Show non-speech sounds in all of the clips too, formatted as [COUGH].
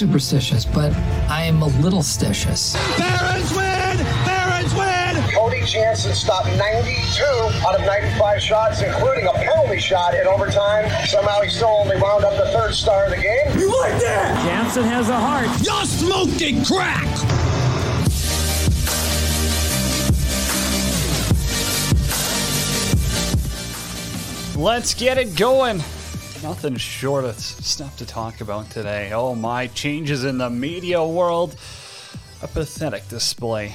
superstitious, but I am a little stitious. Barons win! Barons win! Cody Jansen stopped 92 out of 95 shots, including a penalty shot in overtime. Somehow he still only wound up the third star of the game. You like that? Jansen has a heart. You're smoking crack! Let's get it going. Nothing short of stuff to talk about today. Oh my, changes in the media world. A pathetic display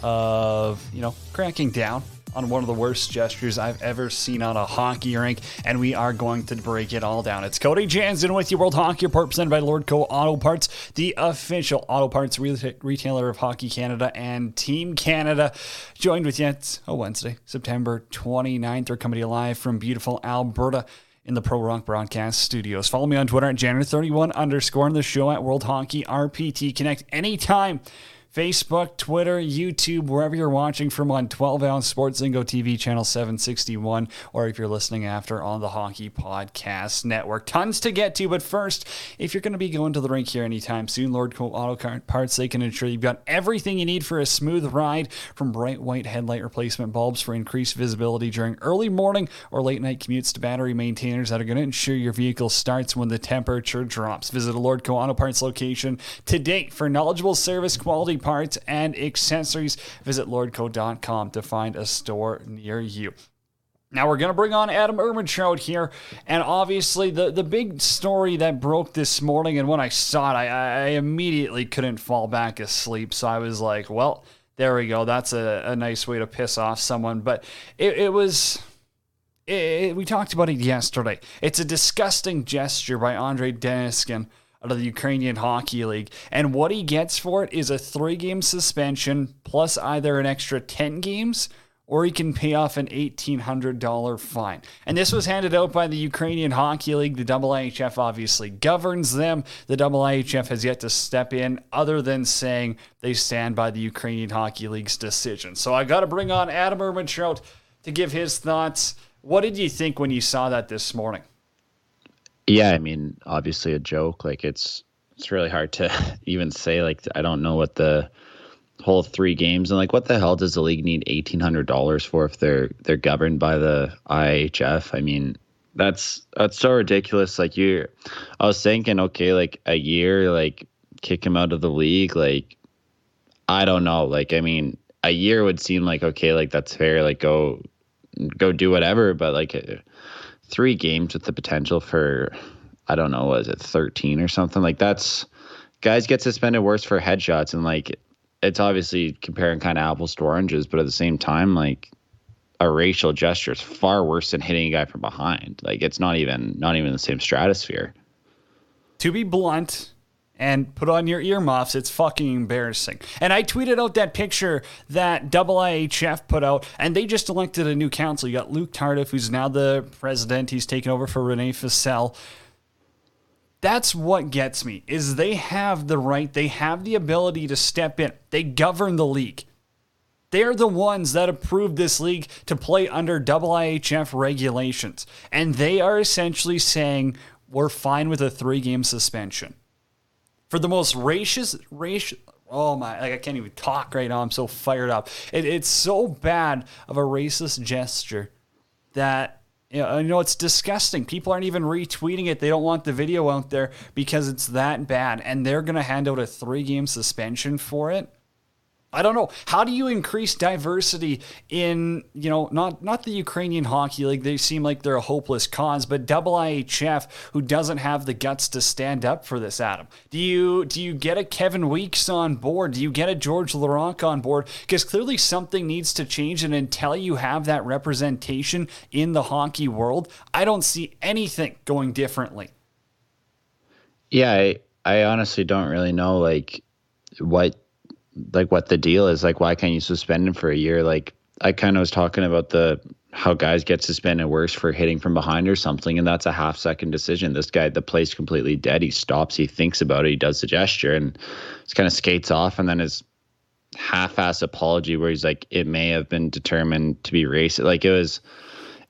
of, you know, cracking down on one of the worst gestures I've ever seen on a hockey rink, and we are going to break it all down. It's Cody Jansen with you, World Hockey Report, presented by Lordco Auto Parts, the official auto parts re- retailer of Hockey Canada and Team Canada. Joined with you, oh, it's a Wednesday, September 29th. We're coming to you live from beautiful Alberta in the Pro Rock Broadcast Studios. Follow me on Twitter at January31 underscore and the show at World Hockey RPT. Connect anytime. Facebook, Twitter, YouTube, wherever you're watching from on 12 ounce Sports Zingo TV channel 761, or if you're listening after on the Hockey Podcast Network. Tons to get to, but first, if you're going to be going to the rink here anytime soon, Lordco Auto Parts, they can ensure you've got everything you need for a smooth ride from bright white headlight replacement bulbs for increased visibility during early morning or late night commutes to battery maintainers that are going to ensure your vehicle starts when the temperature drops. Visit a Lordco Auto Parts location today for knowledgeable service, quality parts, and accessories. Visit lordco.com to find a store near you. Now we're going to bring on Adam Ermentrout here, and obviously the, the big story that broke this morning, and when I saw it, I, I immediately couldn't fall back asleep. So I was like, well, there we go. That's a, a nice way to piss off someone. But it, it was... It, we talked about it yesterday. It's a disgusting gesture by Andre Deniskin out of the Ukrainian Hockey League. And what he gets for it is a three game suspension plus either an extra 10 games or he can pay off an $1,800 fine. And this was handed out by the Ukrainian Hockey League. The IIHF obviously governs them. The IIHF has yet to step in, other than saying they stand by the Ukrainian Hockey League's decision. So I got to bring on Adam Ermentrout to give his thoughts. What did you think when you saw that this morning? Yeah, I mean, obviously a joke. Like it's it's really hard to [LAUGHS] even say. Like I don't know what the whole three games and like what the hell does the league need eighteen hundred dollars for if they're they're governed by the IHF? I mean, that's that's so ridiculous. Like you, I was thinking, okay, like a year, like kick him out of the league. Like I don't know. Like I mean, a year would seem like okay, like that's fair. Like go go do whatever, but like three games with the potential for I don't know, was it 13 or something? Like that's guys get suspended worse for headshots and like it's obviously comparing kind of apples to oranges, but at the same time, like a racial gesture is far worse than hitting a guy from behind. Like it's not even not even the same stratosphere. To be blunt, and put on your earmuffs. It's fucking embarrassing. And I tweeted out that picture that IIHF put out, and they just elected a new council. You got Luc Tardif, who's now the president. He's taken over for René Fasel. That's what gets me is they have the right, they have the ability to step in. They govern the league. They're the ones that approved this league to play under IIHF regulations. And they are essentially saying, we're fine with a three game suspension for the most racist, racial. Oh my! Like I can't even talk right now. I'm so fired up. It, it's so bad of a racist gesture that you know, you know it's disgusting. People aren't even retweeting it. They don't want the video out there because it's that bad, and they're gonna hand out a three game suspension for it. I don't know. How do you increase diversity in, you know, not not the Ukrainian hockey league? They seem like they're a hopeless cause, but IIHF, who doesn't have the guts to stand up for this, Adam. Do you do you get a Kevin Weekes on board? Do you get a Georges Laraque on board? Because clearly something needs to change, and until you have that representation in the hockey world, I don't see anything going differently. Yeah, I, I honestly don't really know like what like what the deal is. Like, why can't you suspend him for a year? Like, I kind of was talking about the how guys get suspended worse for hitting from behind or something, and that's a half second decision. This guy, the play's completely dead. He stops, he thinks about it, he does the gesture, and just kind of skates off, and then his half-ass apology where he's like, "It may have been determined to be racist." Like it was,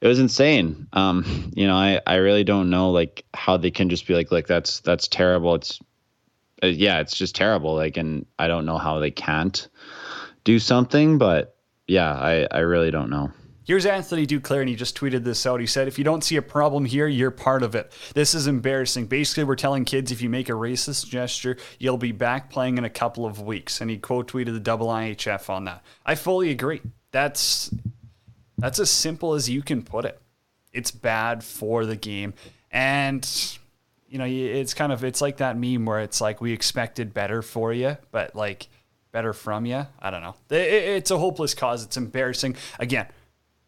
it was insane. Um, you know, I I really don't know like how they can just be like, "Like that's that's terrible." It's uh, yeah, it's just terrible. Like, and I don't know how they can't do something, but yeah, I, I really don't know. Here's Anthony Duclair, and he just tweeted this out. He said, If you don't see a problem here, you're part of it. This is embarrassing. Basically, we're telling kids if you make a racist gesture, you'll be back playing in a couple of weeks. And he quote tweeted the double IHF on that. I fully agree. That's that's as simple as you can put it. It's bad for the game. And you know, it's kind of it's like that meme where it's like we expected better for you, but like better from you. I don't know. It's a hopeless cause. It's embarrassing. Again,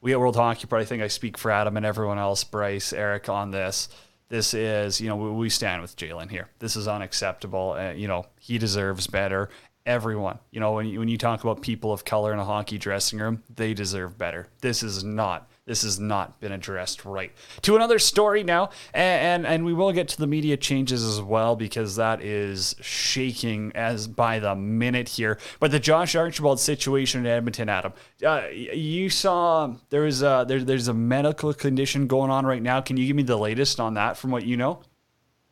we at World Hockey Pro, I think I speak for Adam and everyone else, Bryce, Eric, on this. This is, you know, we stand with Jalen here. This is unacceptable. Uh, you know, he deserves better. Everyone, you know, when you, when you talk about people of color in a hockey dressing room, they deserve better. This is not this has not been addressed right. To another story now, and, and, and we will get to the media changes as well because that is shaking as by the minute here. But the Josh Archibald situation in Edmonton, Adam, uh, you saw there is a there, there's a medical condition going on right now. Can you give me the latest on that from what you know?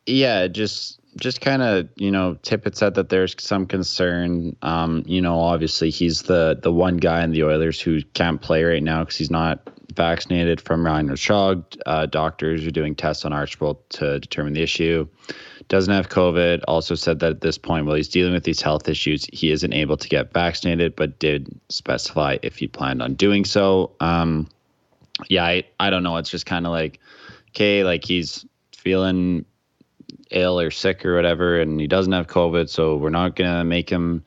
Yeah, just just kind of you know Tippett said that there's some concern. Um, you know, obviously he's the the one guy in the Oilers who can't play right now because he's not vaccinated from Ryan Rishaug. Uh, doctors are doing tests on Archibald to determine the issue. Doesn't have COVID. Also said that at this point, while he's dealing with these health issues, he isn't able to get vaccinated, but did specify if he planned on doing so. Um, yeah, I, I don't know. It's just kind of like, okay, like he's feeling ill or sick or whatever, and he doesn't have COVID, so we're not gonna make him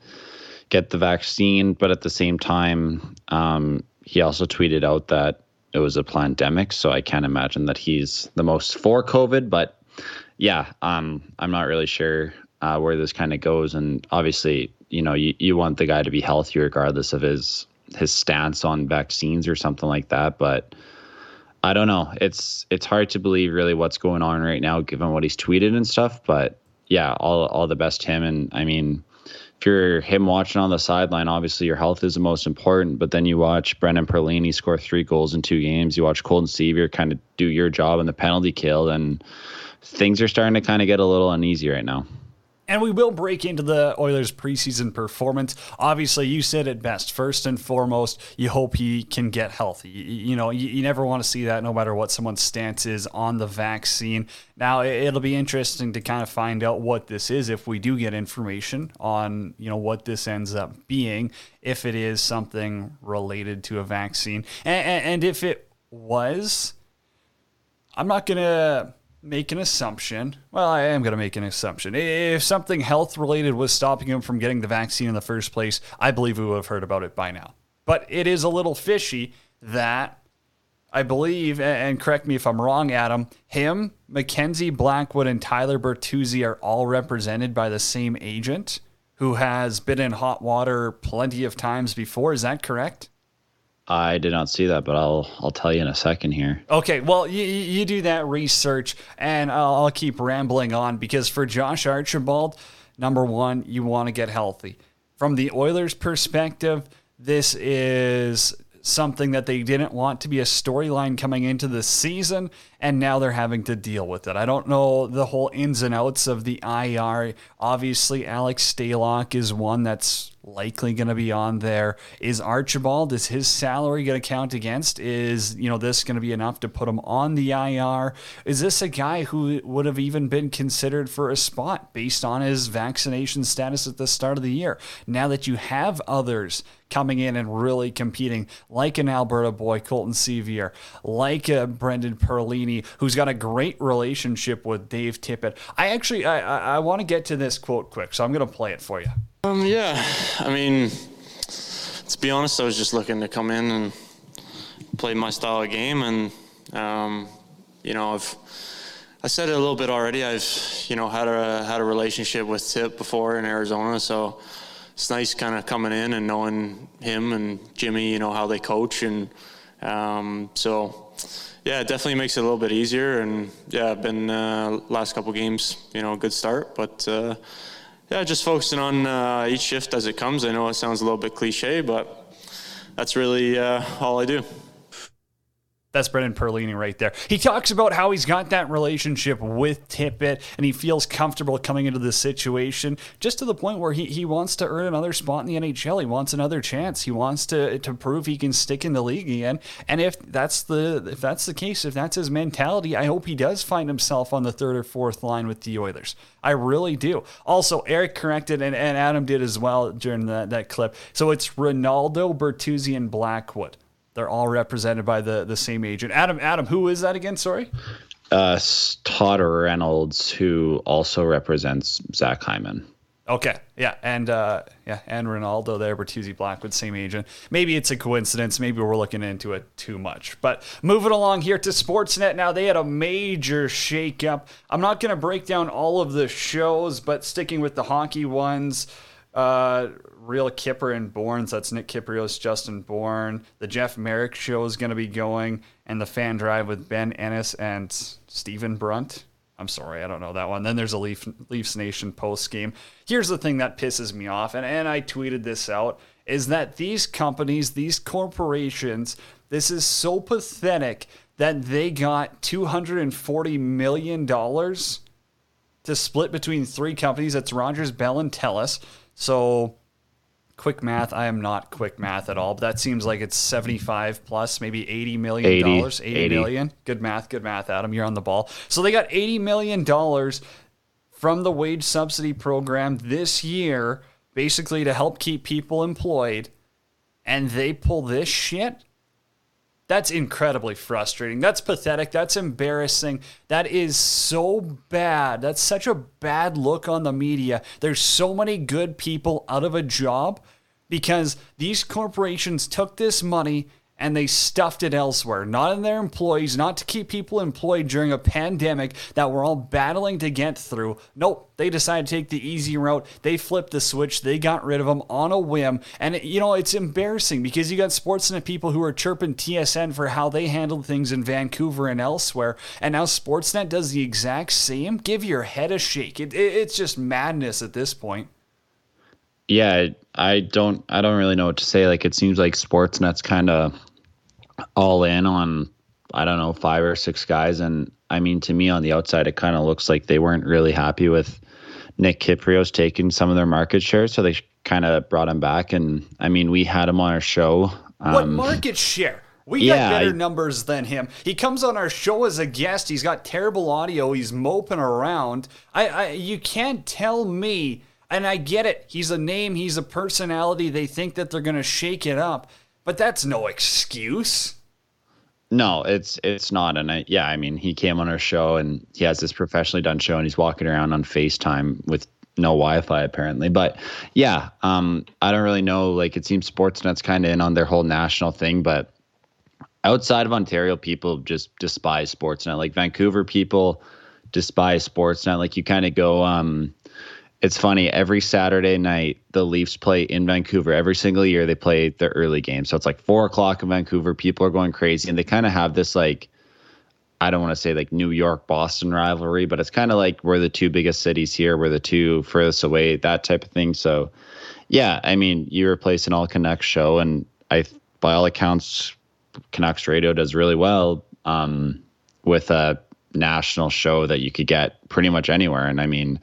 get the vaccine. But at the same time, um, he also tweeted out that it was a pandemic, so I can't imagine that he's the most for COVID. But yeah, um, I'm not really sure uh, where this kind of goes. And obviously, you know, you, you want the guy to be healthy regardless of his his stance on vaccines or something like that. But I don't know. It's it's hard to believe really what's going on right now, given what he's tweeted and stuff. But yeah, all all the best him. And I mean, if you're him watching on the sideline, obviously your health is the most important. But then you watch Brendan Perlini score three goals in two games. You watch Colton Sceviour kind of do your job in the penalty kill, and things are starting to kind of get a little uneasy right now. And we will break into the Oilers' preseason performance. Obviously, you said it best. First and foremost, you hope he can get healthy. You, you know, you, you, never want to see that no matter what someone's stance is on the vaccine. Now, it'll be interesting to kind of find out what this is if we do get information on, you know, what this ends up being, if it is something related to a vaccine. and, and, and if it was, I'm not going to make an assumption. Well, I am going to make an assumption. If something health related was stopping him from getting the vaccine in the first place, I believe we would have heard about it by now. But it is a little fishy that I believe, and correct me if I'm wrong, Adam, him, Mackenzie Blackwood, and Tyler Bertuzzi are all represented by the same agent who has been in hot water plenty of times before. Is that correct? I did not see that, but I'll I'll tell you in a second here. Okay, well you, you do that research, and I'll, I'll keep rambling on because for Josh Archibald, number one, you want to get healthy. From the Oilers' perspective, this is something that they didn't want to be a storyline coming into the season, and now they're having to deal with it. I don't know the whole ins and outs of the IR. Obviously, Alex Stalock is one that's likely going to be on there. Is Archibald, is his salary going to count against? Is, you know, this going to be enough to put him on the IR? Is this a guy who would have even been considered for a spot based on his vaccination status at the start of the year? Now that you have others coming in and really competing, like an Alberta boy, Colton Sceviour, like a Brendan Perlini, who's got a great relationship with Dave Tippett. I actually, I, I, I want to get to this quote quick, so I'm going to play it for you. Um, yeah, I mean, to be honest, I was just looking to come in and play my style of game, and um, you know, I've I said it a little bit already. I've you know had a had a relationship with Tip before in Arizona, so it's nice kind of coming in and knowing him and Jimmy. You know how they coach, and um, so yeah, it definitely makes it a little bit easier. And yeah, been uh, last couple games, you know, a good start, but. Uh, yeah, just focusing on uh, each shift as it comes. I know it sounds a little bit cliche, but that's really uh, all I do. That's Brendan Perlini right there. He talks about how he's got that relationship with Tippett and he feels comfortable coming into this situation just to the point where he, he wants to earn another spot in the NHL. He wants another chance. He wants to to prove he can stick in the league again. And if that's the if that's the case, if that's his mentality, I hope he does find himself on the third or fourth line with the Oilers. I really do. Also, Eric corrected and, and Adam did as well during that, that clip. So it's Ronaldo, Bertuzzi, and Blackwood. They're all represented by the the same agent. Adam, Adam, who is that again? Sorry. Uh, Todd Reynolds, who also represents Zach Hyman. Okay, yeah, and uh, yeah, and Ronaldo there, Bertuzzi Blackwood, same agent. Maybe it's a coincidence. Maybe we're looking into it too much. But moving along here to Sportsnet now, they had a major shakeup. I'm not going to break down all of the shows, but sticking with the hockey ones. Uh, Real Kyper and Bournes. That's Nick Kypreos, Justin Bourne. The Jeff Marek show is going to be going, and the Fan Drive with Ben Ennis and Stephen Brunt. I'm sorry, I don't know that one. Then there's a Leaf, Leafs Nation post game. Here's the thing that pisses me off, and, and I tweeted this out, is that these companies, these corporations, this is so pathetic that they got $240 million to split between three companies. That's Rogers, Bell, and Telus. So quick math. I am not quick math at all, but that seems like it's 75 plus, maybe 80 million dollars, 80, 80 million. Good math, good math, Adam. You're on the ball. So they got 80 million dollars from the wage subsidy program this year, basically to help keep people employed, and they pull this shit. That's incredibly frustrating. That's pathetic. That's embarrassing. That is so bad. That's such a bad look on the media. There's so many good people out of a job because these corporations took this money and they stuffed it elsewhere, not in their employees, not to keep people employed during a pandemic that we're all battling to get through. Nope, they decided to take the easy route. They flipped the switch. They got rid of them on a whim. And, you know, it's embarrassing because you got Sportsnet people who are chirping TSN for how they handled things in Vancouver and elsewhere. And now Sportsnet does the exact same. Give your head a shake. It, it, it's just madness at this point. Yeah, I don't I don't really know what to say. Like it seems like Sportsnet's kind of all in on I don't know five or six guys, and I mean to me on the outside it kind of looks like they weren't really happy with Nick Kypreos taking some of their market share, so they kind of brought him back. And I mean we had him on our show. Um, what market share? We yeah, got better I, numbers than him. He comes on our show as a guest. He's got terrible audio. He's moping around. I, I you can't tell me. And I get it. He's a name. He's a personality. They think that they're going to shake it up. But that's no excuse. No, it's it's not. And I, yeah, I mean, he came on our show and he has this professionally done show and he's walking around on FaceTime with no Wi-Fi apparently. But yeah, um, I don't really know. Like, it seems Sportsnet's kind of in on their whole national thing, but outside of Ontario, people just despise Sportsnet. Like Vancouver people despise Sportsnet. Like you kind of go, um, it's funny every saturday night the leafs play in vancouver. Every single year they play the early game so it's like four o'clock in vancouver. People are going crazy and they kind of have this like i don't want to say like new york boston rivalry but it's kind of like we're the two biggest cities here. We're the two furthest away that type of thing. So yeah i mean you replace an all Canucks show and i by all accounts Canucks radio does really well um, with a national show that you could get pretty much anywhere. And i mean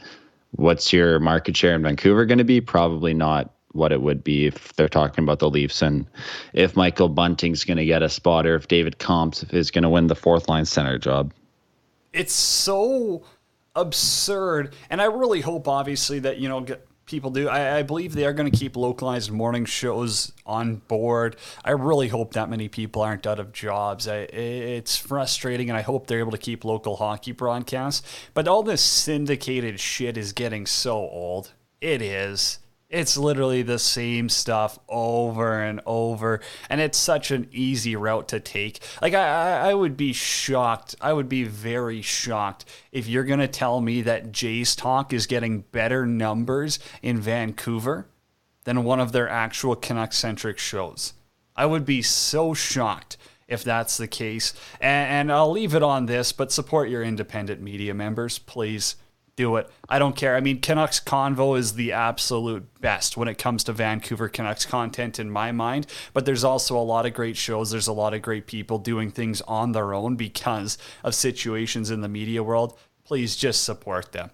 what's your market share in Vancouver going to be? Probably not what it would be if they're talking about the Leafs and if Michael Bunting's going to get a spot or if David Kampf is going to win the fourth line center job. It's so absurd. And I really hope, obviously, that, you know, people do. I, I believe they are going to keep localized morning shows on board. I really hope that many people aren't out of jobs. I, it's frustrating, and I hope they're able to keep local hockey broadcasts. But all this syndicated shit is getting so old. It is. It's literally the same stuff over and over, and it's such an easy route to take. Like I, I would be shocked. I would be very shocked if you're gonna tell me that Jays Talk is getting better numbers in Vancouver than one of their actual Canuck centric shows. I would be so shocked if that's the case. And, and I'll leave it on this, but support your independent media members, please do it. I don't care. I mean, Canucks Convo is the absolute best when it comes to Vancouver Canucks content in my mind. But there's also a lot of great shows. There's a lot of great people doing things on their own because of situations in the media world. Please just support them.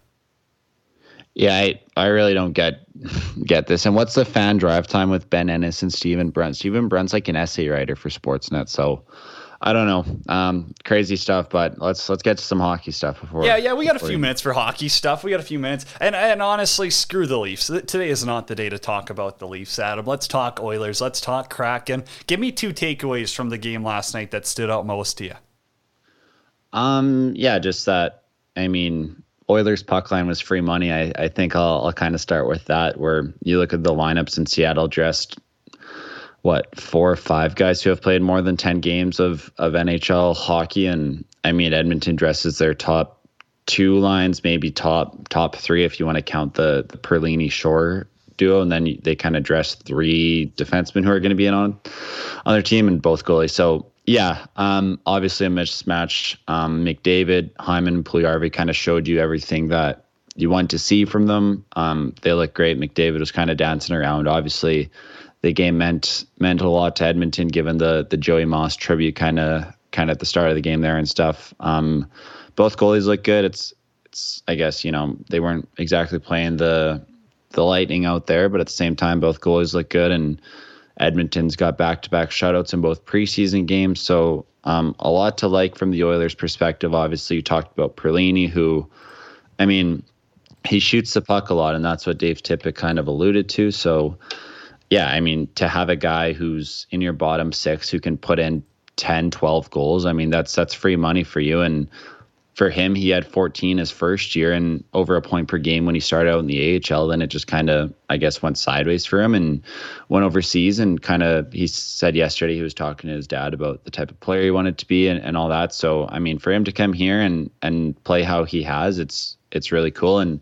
Yeah, I, I really don't get [LAUGHS] get this. And what's the fan drive time with Ben Ennis and Stephen Brunt? Stephen Brunt's like an essay writer for Sportsnet, so I don't know. Um, crazy stuff, but let's let's get to some hockey stuff before. Yeah, yeah, we got a few minutes for hockey stuff. We got a few minutes, and and honestly, screw the Leafs. Today is not the day to talk about the Leafs, Adam. Let's talk Oilers. Let's talk Kraken. Give me two takeaways from the game last night that stood out most to you. Um, yeah, just that. I mean, Oilers puck line was free money. I I think I'll I'll kind of start with that. Where you look at the lineups in Seattle, dressed what four or five guys who have played more than 10 games of of NHL hockey? And I mean Edmonton dresses their top two lines maybe top top 3 if you want to count the the Perlini Shore duo. And then they kind of dress three defensemen who are going to be in on on their team and both goalies. So yeah um obviously a mismatch. Um McDavid Hyman Puljujarvi kind of showed you everything that you want to see from them. Um they look great. McDavid was kind of dancing around obviously the game meant meant a lot to Edmonton, given the the Joey Moss tribute kind of kind of at the start of the game there and stuff. Um, both goalies look good. It's it's I guess you know they weren't exactly playing the the lightning out there, but at the same time both goalies look good and Edmonton's got back to back shutouts in both preseason games, so um, a lot to like from the Oilers' perspective. Obviously, you talked about Perlini, who, I mean, he shoots the puck a lot, and that's what Dave Tippett kind of alluded to. So yeah, I mean, to have a guy who's in your bottom six who can put in 10, 12 goals, I mean, that's that's free money for you. And for him, he had 14 his first year and over a point per game when he started out in the AHL. Then it just kind of, I guess, went sideways for him and went overseas. And kind of, he said yesterday he was talking to his dad about the type of player he wanted to be and, and all that. So, I mean, for him to come here and and play how he has, it's it's really cool. And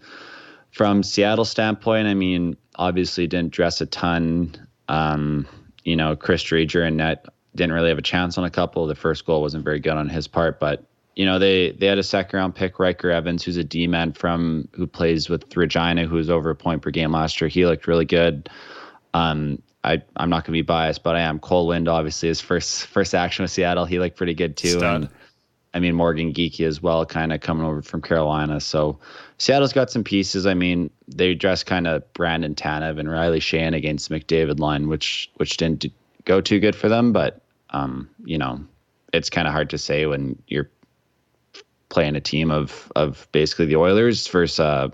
from Seattle standpoint, I mean, obviously didn't dress a ton. Um, you know, Chris Driedger and net didn't really have a chance on a couple. The first goal wasn't very good on his part, but you know they they had a second round pick, Ryker Evans, who's a D man from who plays with Regina, who was over a point per game last year. He looked really good. Um, I I'm not gonna be biased, but I am. Kole Lind, obviously his first first action with Seattle, he looked pretty good too. Stud. And I mean Morgan Geekie as well, kind of coming over from Carolina. So Seattle's got some pieces. I mean, they dressed kind of Brandon Tanev and Riley Sheahan against McDavid line, which which didn't go too good for them. But um, you know, it's kind of hard to say when you're playing a team of of basically the Oilers versus uh,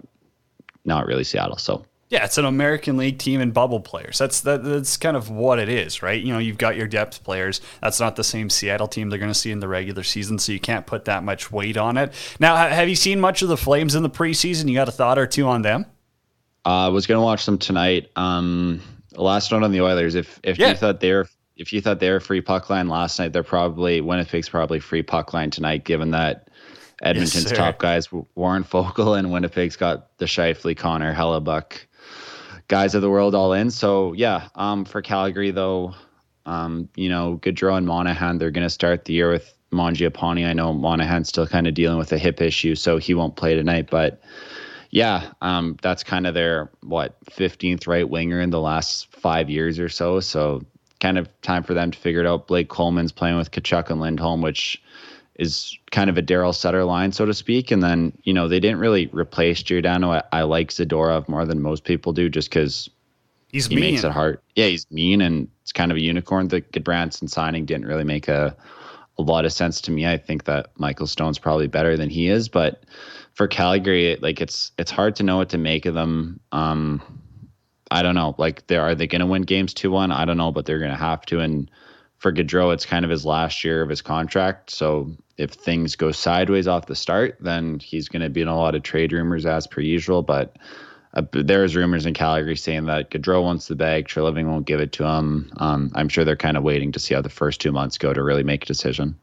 not really Seattle. So yeah, it's an American League team and bubble players. That's that, that's kind of what it is, right? You know, you've got your depth players. That's not the same Seattle team they're going to see in the regular season, so you can't put that much weight on it. Now, have you seen much of the Flames in the preseason? You got a thought or two on them? Uh, I was going to watch them tonight. Um, last one on the Oilers. If if Yeah. you thought they're if you thought they were free puck line last night, they're probably Winnipeg's probably free puck line tonight, given that Edmonton's sir. top guys Warren Fogle and Winnipeg's got the Scheifele, Connor, Hellebuyck guys of the world all in. So yeah, um, for Calgary though, um, you know, Gaudreau and Monahan, they're going to start the year with Mangiapane. I know Monahan's still kind of dealing with a hip issue, so he won't play tonight. But yeah, um, that's kind of their what 15th right winger in the last five years or so. So kind of time for them to figure it out. Blake Coleman's playing with Tkachuk and Lindholm, which is kind of a Daryl Sutter line, so to speak. And then, you know, they didn't really replace Giordano. I, I like Zadorov more than most people do just because He's he mean. makes it hard. Yeah, he's mean and it's kind of a unicorn. The Gudbranson signing didn't really make a, a lot of sense to me. I think that Michael Stone's probably better than he is, but for Calgary, like it's it's hard to know what to make of them. Um, I don't know. Like, they are they going to win games two one? I don't know, but they're going to have to. And for Gaudreau, it's kind of his last year of his contract. So if things go sideways off the start, then he's going to be in a lot of trade rumors as per usual. But uh, there's rumors in Calgary saying that Gaudreau wants the bag, Treliving won't give it to him. Um, I'm sure they're kind of waiting to see how the first two months go to really make a decision.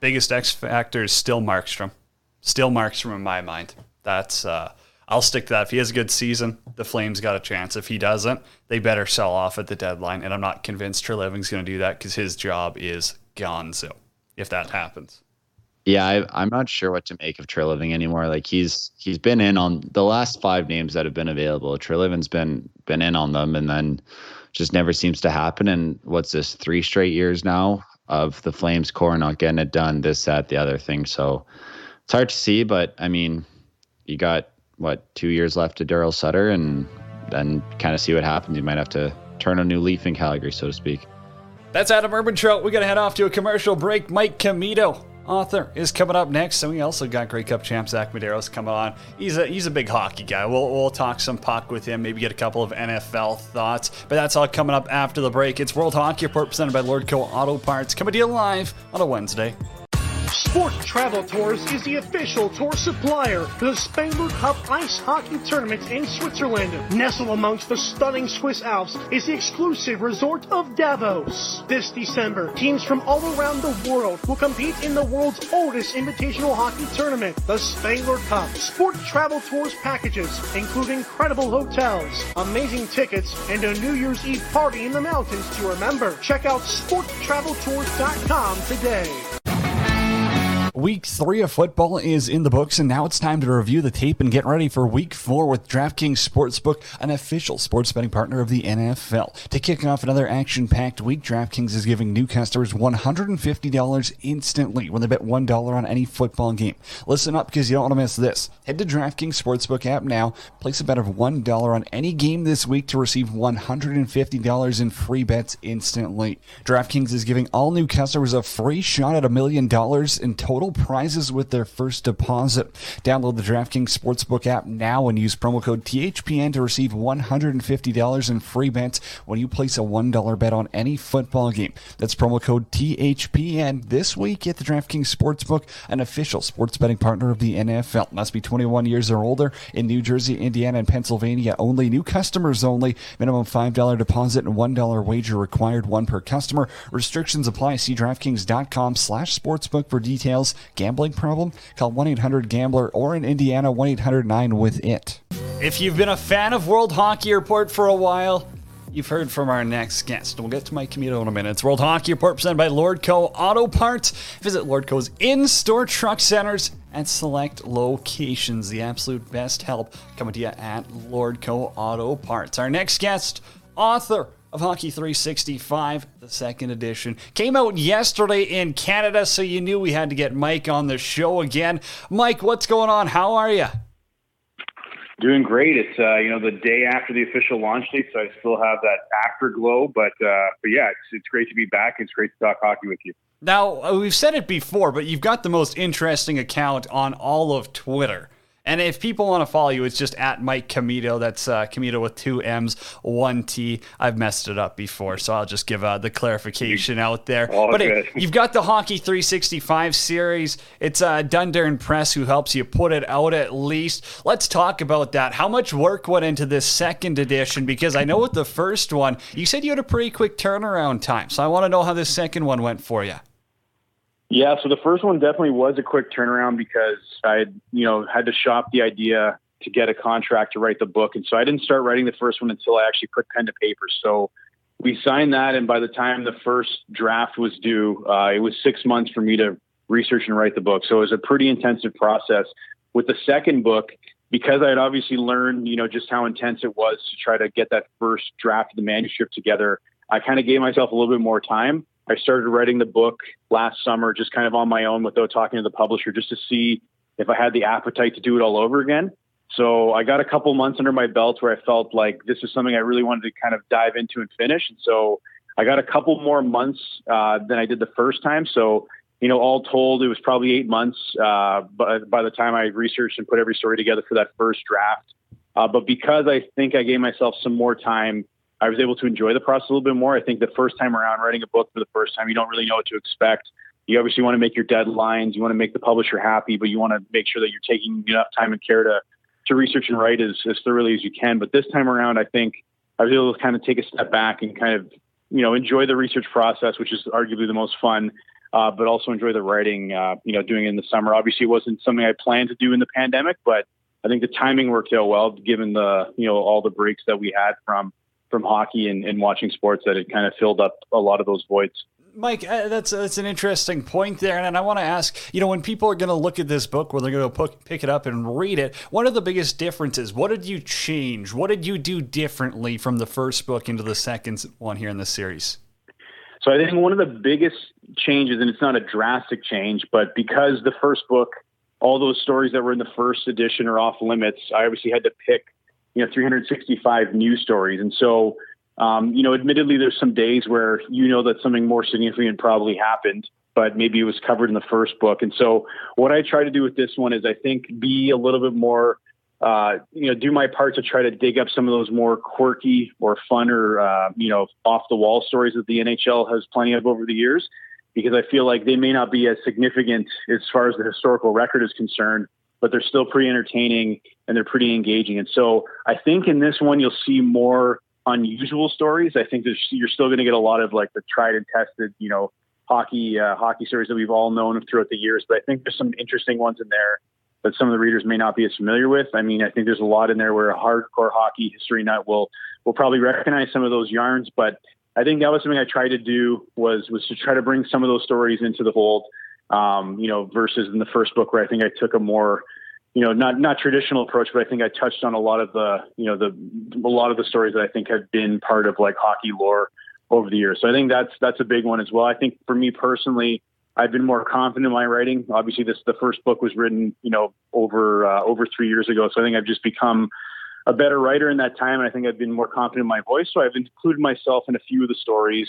biggest X factor is still Markstrom. Still Markstrom in my mind. That's uh, I'll stick to that. If he has a good season, the Flames got a chance. If he doesn't, they better sell off at the deadline. And I'm not convinced Treliving's going to do that because his job is gone gonzo if that happens. Yeah, I, am not sure what to make of Treliving anymore. Like he's he's been in on the last five names that have been available. Treliving's been been in on them, and then just never seems to happen. And what's this? Three straight years now of the Flames core not getting it done. This, that, the other thing. So it's hard to see, but I mean, you got what two years left to Daryl Sutter, and then kind of see what happens. You might have to turn a new leaf in Calgary, so to speak. That's Adam Urban Urbantrout. We got to head off to a commercial break. Mike Commito, author, is coming up next, and we also got Grey Cup champ Zach Medeiros coming on. He's a he's a big hockey guy. We'll we'll talk some puck with him, maybe get a couple of NFL thoughts. But that's all coming up after the break. It's World Hockey Report presented by Lordco Auto Parts, coming to you live on a Wednesday. Sport Travel Tours is the official tour supplier for the Spengler Cup Ice Hockey Tournament in Switzerland. Nestled amongst the stunning Swiss Alps is the exclusive resort of Davos. This December, teams from all around the world will compete in the world's oldest invitational hockey tournament, the Spengler Cup. Sport Travel Tours packages include incredible hotels, amazing tickets, and a New Year's Eve party in the mountains to remember. Check out sporttraveltours.com today. Week three of football is in the books, and now it's time to review the tape and get ready for week four with DraftKings Sportsbook, an official sports betting partner of the NFL. To kick off another action packed week, DraftKings is giving new customers $150 instantly when they bet $1 on any football game. Listen up because you don't want to miss this. Head to DraftKings Sportsbook app now, place a bet of $1 on any game this week to receive $150 in free bets instantly. DraftKings is giving all new customers a free shot at a million dollars in total prizes with their first deposit. Download the DraftKings Sportsbook app now and use promo code THPN to receive $150 in free bets when you place a $1 bet on any football game. That's promo code THPN this week at the DraftKings Sportsbook, an official sports betting partner of the NFL. Must be 21 years or older in New Jersey, Indiana, and Pennsylvania only. New customers only. Minimum $5 deposit and $1 wager required, one per customer. Restrictions apply. See DraftKings.com slash sportsbook for details. Gambling problem? Call 1 800 Gambler or in Indiana 1 800 9 with it. If you've been a fan of World Hockey Report for a while, you've heard from our next guest. We'll get to Mike Commito in a minute. It's World Hockey Report presented by Lordco Auto Parts. Visit Lordco's in store truck centers at select locations. The absolute best help coming to you at Lordco Auto Parts. Our next guest, author of Hockey 365, the second edition. Came out yesterday in Canada, so you knew we had to get Mike on the show again. Mike, what's going on? How are you? Doing great. It's uh, you know the day after the official launch date, so I still have that afterglow. But uh, but yeah, it's it's great to be back. It's great to talk hockey with you. Now uh, we've said it before, but you've got the most interesting account on all of Twitter. And if people want to follow you, it's just at Mike Commito. That's uh, with two M's, one T. I've messed it up before, so I'll just give uh, the clarification out there. All but it, you've got the Hockey 365 series. It's uh, Dundurn Press who helps you put it out at least. Let's talk about that. How much work went into this second edition? Because I know with the first one, you said you had a pretty quick turnaround time. So I want to know how this second one went for you. Yeah, so the first one definitely was a quick turnaround because I, you know, had to shop the idea to get a contract to write the book, and so I didn't start writing the first one until I actually put pen to paper. So we signed that, and by the time the first draft was due, uh, it was six months for me to research and write the book. So it was a pretty intensive process. With the second book, because I had obviously learned, you know, just how intense it was to try to get that first draft of the manuscript together, I kind of gave myself a little bit more time I started writing the book last summer, just kind of on my own without talking to the publisher, just to see if I had the appetite to do it all over again. So I got a couple months under my belt where I felt like this is something I really wanted to kind of dive into and finish. And so I got a couple more months uh, than I did the first time. So, you know, all told, it was probably eight months uh, by, by the time I researched and put every story together for that first draft. Uh, but because I think I gave myself some more time I was able to enjoy the process a little bit more. I think the first time around writing a book for the first time, you don't really know what to expect. You obviously want to make your deadlines. You want to make the publisher happy, but you want to make sure that you're taking enough time and care to, to research and write as, as thoroughly as you can. But this time around, I think I was able to kind of take a step back and kind of, you know, enjoy the research process, which is arguably the most fun. Uh, but also enjoy the writing, uh, you know, doing it in the summer. Obviously, it wasn't something I planned to do in the pandemic, but I think the timing worked out well, given the, you know, all the breaks that we had from from hockey and, and watching sports that it kind of filled up a lot of those voids. Mike, uh, that's that's an interesting point there, and I want to ask, you know, when people are going to look at this book, when they're going to pick it up and read it, what are the biggest differences? What did you change? What did you do differently from the first book into the second one here in this series? So I think one of the biggest changes, and it's not a drastic change, but because the first book, all those stories that were in the first edition are off limits, I obviously had to pick, you know, 365 news stories, and so um, you know, admittedly, there's some days where you know that something more significant probably happened, but maybe it was covered in the first book. And so, what I try to do with this one is, I think, be a little bit more, uh, you know, do my part to try to dig up some of those more quirky or fun or, uh, you know, off the wall stories that the NHL has plenty of over the years, because I feel like they may not be as significant as far as the historical record is concerned, but they're still pretty entertaining and they're pretty engaging. And so, I think in this one, you'll see more unusual stories. I think you're still going to get a lot of like the tried and tested, you know, hockey uh, hockey stories that we've all known throughout the years. But I think there's some interesting ones in there that some of the readers may not be as familiar with. I mean, I think there's a lot in there where a hardcore hockey history nut will will probably recognize some of those yarns. But I think that was something I tried to do was was to try to bring some of those stories into the fold. Um, you know, versus in the first book where I think I took a more you know, not not traditional approach, but I think I touched on a lot of the, you know, the a lot of the stories that I think have been part of like hockey lore over the years. So I think that's that's a big one as well. I think for me personally, I've been more confident in my writing. Obviously, this the first book was written, you know, over uh, over three years ago. So I think I've just become a better writer in that time, and I think I've been more confident in my voice. So I've included myself in a few of the stories,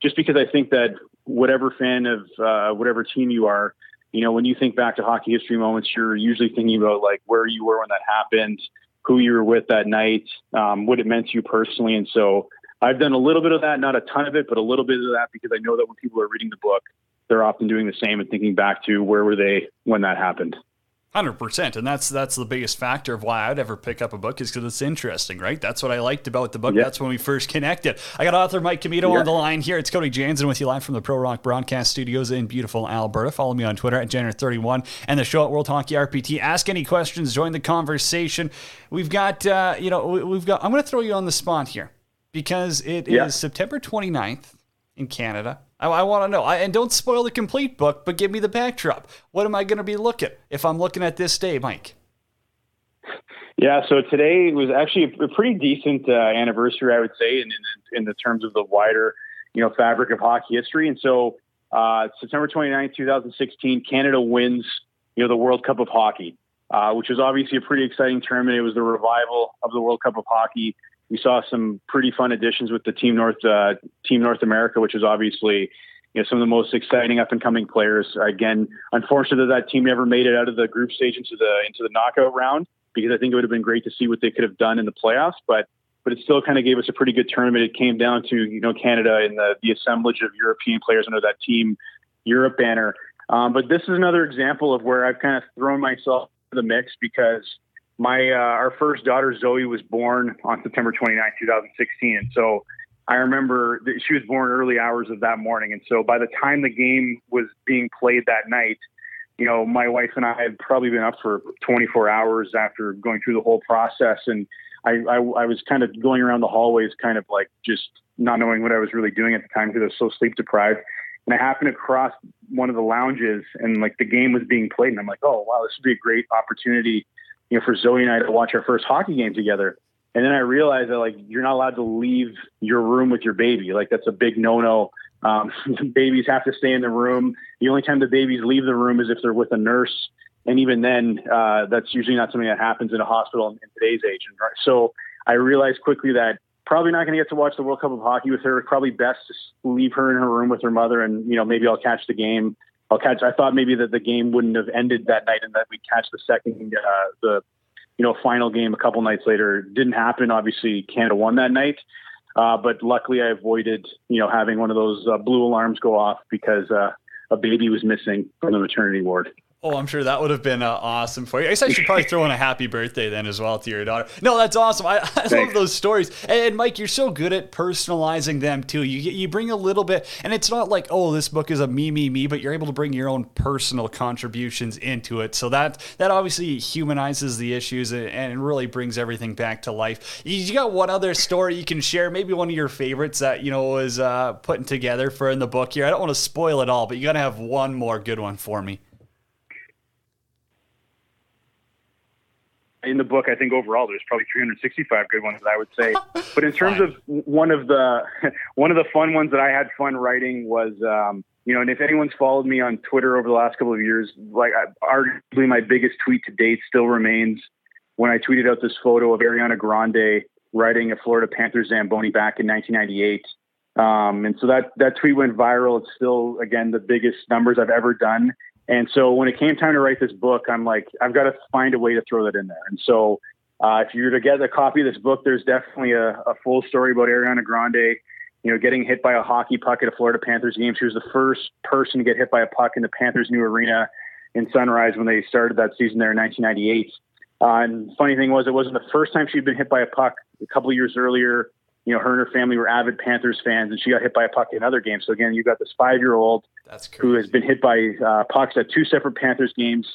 just because I think that whatever fan of uh, whatever team you are, you know, when you think back to hockey history moments, you're usually thinking about like where you were when that happened, who you were with that night, um, what it meant to you personally. And so I've done a little bit of that, not a ton of it, but a little bit of that because I know that when people are reading the book, they're often doing the same and thinking back to where were they when that happened. Hundred percent, and that's that's the biggest factor of why I'd ever pick up a book is because it's interesting, right? That's what I liked about the book. Yep. That's when we first connected. I got author Mike Commito yep. on the line here. It's Cody Jansen with you live from the Pro Rock Broadcast Studios in beautiful Alberta. Follow me on Twitter at Jenner31 and the show at World Hockey RPT. Ask any questions, join the conversation. We've got, uh, you know, we've got. I'm going to throw you on the spot here because it yep. is September 29th in Canada. I, I want to know. I, and don't spoil the complete book, but give me the backdrop. What am I going to be looking if I'm looking at this day, Mike? Yeah, so today was actually a pretty decent uh, anniversary, I would say, in, in, in the terms of the wider, you know, fabric of hockey history. And so, uh, September 29, 2016, Canada wins, you know, the World Cup of Hockey, uh, which was obviously a pretty exciting tournament. It was the revival of the World Cup of Hockey we saw some pretty fun additions with the Team North uh, Team North America, which is obviously you know some of the most exciting up and coming players. Again, unfortunately, that that team never made it out of the group stage into the into the knockout round because I think it would have been great to see what they could have done in the playoffs, but but it still kind of gave us a pretty good tournament. It came down to you know Canada and the the assemblage of European players under that Team Europe banner. Um, but this is another example of where I've kind of thrown myself the mix because my uh, our first daughter Zoe was born on September 29, 2016, and so I remember that she was born early hours of that morning, and so by the time the game was being played that night, you know, my wife and I had probably been up for 24 hours after going through the whole process, and I, I, I was kind of going around the hallways, kind of like just not knowing what I was really doing at the time because I was so sleep deprived. And I happened across one of the lounges, and like the game was being played, and I'm like, oh wow, this would be a great opportunity you know, for Zoe and I to watch our first hockey game together. And then I realized that like you're not allowed to leave your room with your baby. Like that's a big no-no. Um, [LAUGHS] babies have to stay in the room. The only time the babies leave the room is if they're with a nurse, and even then, uh, that's usually not something that happens in a hospital in, in today's age. And so I realized quickly that probably not going to get to watch the World Cup of Hockey with her. Probably best to leave her in her room with her mother, and you know maybe I'll catch the game I'll catch. I thought maybe that the game wouldn't have ended that night and that we'd catch the second, uh, the you know final game a couple nights later. Didn't happen. Obviously, Canada won that night, uh, but luckily I avoided you know having one of those uh, blue alarms go off because uh, a baby was missing from the maternity ward. Oh, I'm sure that would have been uh, awesome for you. I guess I should probably throw in a happy birthday then as well to your daughter. No, that's awesome. I, [LAUGHS] I love those stories. And, Mike, you're so good at personalizing them too. You you bring a little bit, and it's not like oh, this book is a me me me, but you're able to bring your own personal contributions into it. So that that obviously humanizes the issues and really brings everything back to life. You got one other story you can share? Maybe one of your favorites that you know was uh, putting together for in the book here. I don't want to spoil it all, but you got to have one more good one for me. In the book, I think overall there's probably 365 good ones, I would say. [LAUGHS] But in terms of one of the [LAUGHS] one of the fun ones that I had fun writing was, um, you know, and if anyone's followed me on Twitter over the last couple of years, like arguably my biggest tweet to date still remains when I tweeted out this photo of Ariana Grande riding a Florida Panthers Zamboni back in 1998. Um, and so that that tweet went viral. It's still again the biggest numbers I've ever done. And so when it came time to write this book, I'm like, I've got to find a way to throw that in there. And so uh, if you're to get a copy of this book, there's definitely a, a, full story about Ariana Grande, you know, getting hit by a hockey puck at a Florida Panthers game. She was the first person to get hit by a puck in the Panthers' new arena in Sunrise when they started that season there in 1998. Uh, and funny thing was, it wasn't the first time she'd been hit by a puck. A couple years earlier, you know, her and her family were avid Panthers fans, and she got hit by a puck in another game. So again, you've got this five-year-old who has been hit by uh, pucks at two separate Panthers games.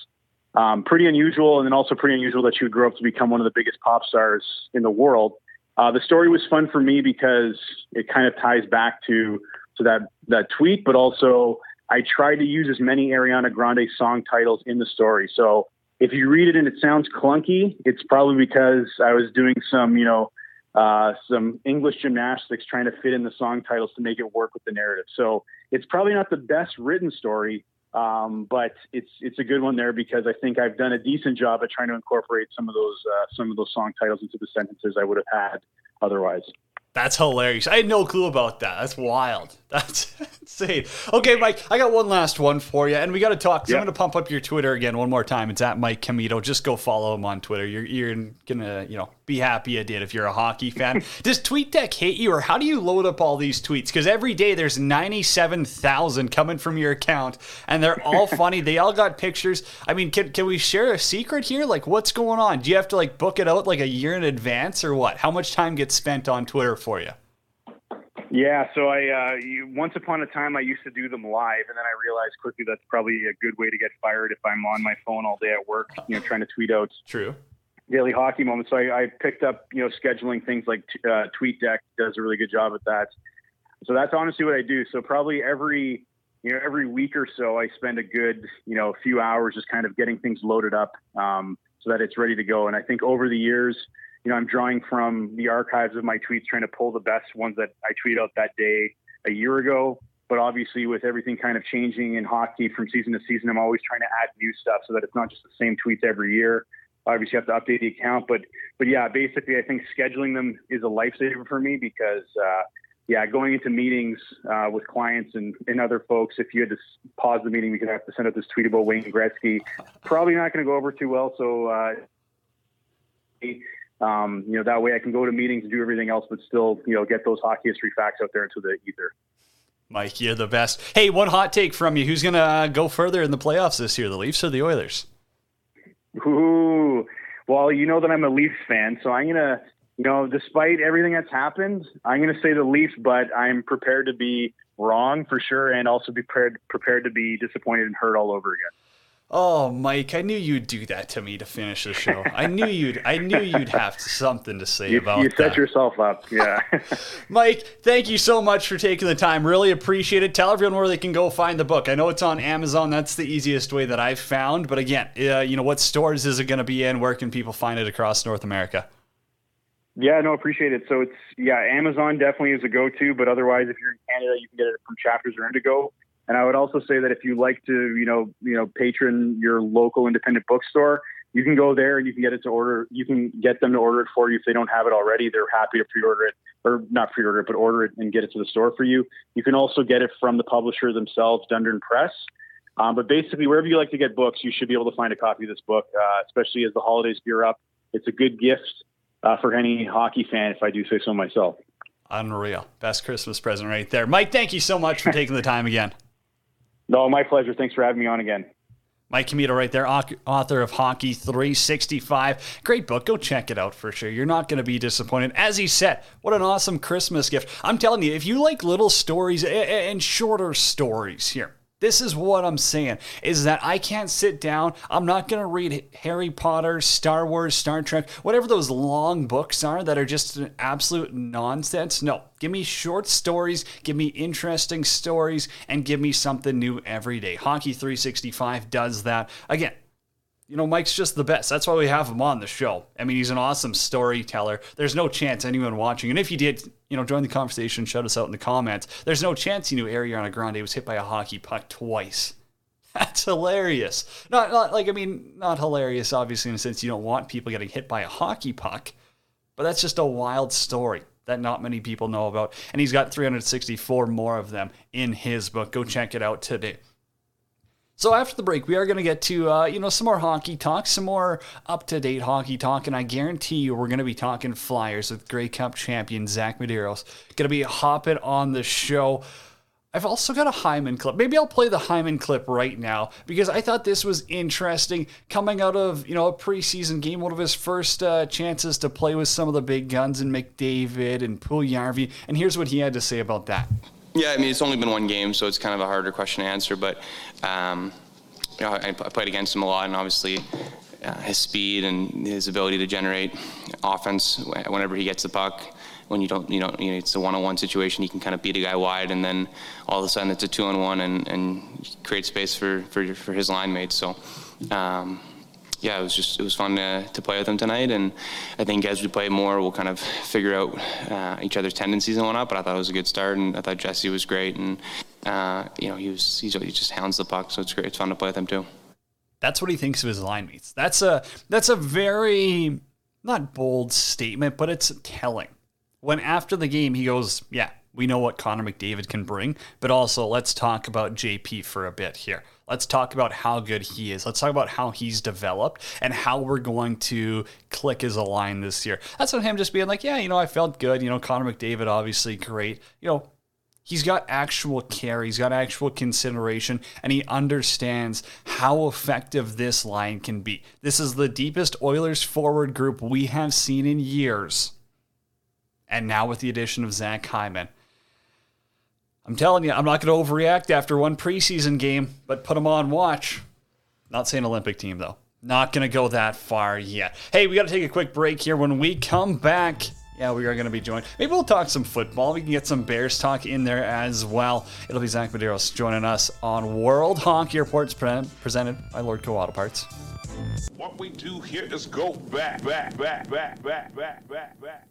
Um, pretty unusual, and then also pretty unusual that she would grow up to become one of the biggest pop stars in the world. Uh, the story was fun for me because it kind of ties back to to that that tweet, but also I tried to use as many Ariana Grande song titles in the story. So if you read it and it sounds clunky, it's probably because I was doing some, you know, uh, some English gymnastics trying to fit in the song titles to make it work with the narrative. So it's probably not the best written story, um, but it's it's a good one there because I think I've done a decent job at trying to incorporate some of those uh, some of those song titles into the sentences I would have had otherwise. That's hilarious. I had no clue about that. That's wild. [LAUGHS] That's insane. Okay, Mike, I got one last one for you, and we got to talk. So I'm going to pump up your Twitter again one more time. It's at Mike Commito. Just go follow him on Twitter. You're, you're gonna, you know, be happy I did if you're a hockey fan. [LAUGHS] Does TweetDeck hate you, or how do you load up all these tweets? Because every day there's 97,000 coming from your account, and they're all [LAUGHS] funny. They all got pictures. I mean, can can we share a secret here? Like, what's going on? Do you have to like book it out like a year in advance, or what? How much time gets spent on Twitter for you? Yeah, so I uh, you, once upon a time I used to do them live, and then I realized quickly that's probably a good way to get fired if I'm on my phone all day at work, you know, trying to tweet out true daily hockey moments. So I, I picked up, you know, scheduling things like uh, TweetDeck does a really good job at that. So that's honestly what I do. So probably every you know every week or so I spend a good you know a few hours just kind of getting things loaded up um, so that it's ready to go. And I think over the years you know, I'm drawing from the archives of my tweets, trying to pull the best ones that I tweet out that day a year ago. But obviously, with everything kind of changing in hockey from season to season, I'm always trying to add new stuff so that it's not just the same tweets every year. Obviously, have to update the account, but but yeah, basically, I think scheduling them is a lifesaver for me because uh, yeah, going into meetings uh, with clients and, and other folks, if you had to pause the meeting, we could have to send out this tweet about Wayne Gretzky. Probably not going to go over too well. So uh, um, you know, that way I can go to meetings and do everything else, but still, you know, get those hockey history facts out there into the ether. Mike, you're the best. Hey, one hot take from you. Who's going to uh, go further in the playoffs this year, the Leafs or the Oilers? Ooh, well, you know that I'm a Leafs fan, so I'm to, you know, despite everything that's happened, I'm to say the Leafs, but I'm prepared to be wrong for sure and also be prepared, prepared to be disappointed and hurt all over again. Oh, Mike, I knew you'd do that to me to finish the show. I knew you'd I knew you'd have something to say you, about You set that. yourself up. Yeah. [LAUGHS] Mike, thank you so much for taking the time. Really appreciate it. Tell everyone where they can go find the book. I know it's on Amazon. That's the easiest way that I've found. But again, uh, you know, what stores is it going to be in? Where can people find it across North America? Yeah, no, appreciate it. So it's yeah, Amazon definitely is a go-to, but otherwise, if you're in Canada, you can get it from Chapters or Indigo. And I would also say that if you like to, you know, you know, patron your local independent bookstore, you can go there and you can get it to order. You can get them to order it for you if they don't have it already. They're happy to pre-order it, or not pre-order it, but order it and get it to the store for you. You can also get it from the publisher themselves, Dundurn Press. Um, but basically, wherever you like to get books, you should be able to find a copy of this book, uh, especially as the holidays gear up. It's a good gift uh, for any hockey fan, if I do say so myself. Unreal. Best Christmas present right there. Mike, thank you so much for [LAUGHS] taking the time again. No, my pleasure. Thanks for having me on again. Mike Commito right there, author of Hockey 365. Great book. Go check it out for sure. You're not going to be disappointed. As he said, what an awesome Christmas gift. I'm telling you, if you like little stories and shorter stories here, this is what I'm saying is that I can't sit down. I'm not going to read Harry Potter, Star Wars, Star Trek, whatever those long books are that are just an absolute nonsense. No, give me short stories, give me interesting stories, and give me something new every day. Hockey 365 does that. Again, you know, Mike's just the best. That's why we have him on the show. I mean, he's an awesome storyteller. There's no chance anyone watching, and if you did, you know, join the conversation, shout us out in the comments. There's no chance you knew Ariana Grande was hit by a hockey puck twice. [LAUGHS] That's hilarious. Not, not like, I mean, not hilarious, obviously, in the sense you don't want people getting hit by a hockey puck, but that's just a wild story that not many people know about. And he's got 364 more of them in his book. Go check it out today. So after the break, we are going to get to uh, you know some more hockey talk, some more up to date hockey talk, and I guarantee you we're going to be talking Flyers with Grey Cup champion Zach Medeiros. Going to be hopping on the show. I've also got a Hyman clip. Maybe I'll play the Hyman clip right now because I thought this was interesting. Coming out of you know a preseason game, one of his first uh, chances to play with some of the big guns in McDavid and Puljujarvi, and here's what he had to say about that. Yeah, I mean, it's only been one game, so it's kind of a harder question to answer. But um, you know, I, I, played against him a lot, and obviously uh, his speed and his ability to generate offense whenever he gets the puck. When you don't, you know, you know it's a one-on-one situation, he can kind of beat a guy wide, and then all of a sudden it's a two-on-one, and, and create space for, for for his line mates. So. Um, yeah, it was just it was fun to, to play with him tonight, and I think as we play more, we'll kind of figure out uh, each other's tendencies and whatnot. But I thought it was a good start, and I thought Jesse was great, and uh, you know he was he just hounds the puck, so it's great. It's fun to play with him too. That's what he thinks of his line mates. That's a that's a very not bold statement, but it's telling. When after the game he goes, "Yeah, we know what Connor McDavid can bring, but also let's talk about JP for a bit here." Let's talk about how good he is. Let's talk about how he's developed and how we're going to click as a line this year. That's on him just being like, yeah, you know, I felt good. You know, Connor McDavid, obviously great. You know, he's got actual care, he's got actual consideration, and he understands how effective this line can be. This is the deepest Oilers forward group we have seen in years. And now with the addition of Zach Hyman. I'm telling you, I'm not going to overreact after one preseason game, but put them on watch. Not saying Olympic team, though. Not going to go that far yet. Hey, we got to take a quick break here. When we come back, yeah, we are going to be joined. Maybe we'll talk some football. We can get some Bears talk in there as well. It'll be Zach Medeiros joining us on World Hockey Reports presented by Lordco Auto Parts. What we do here is go back, back, back, back, back, back, back, back.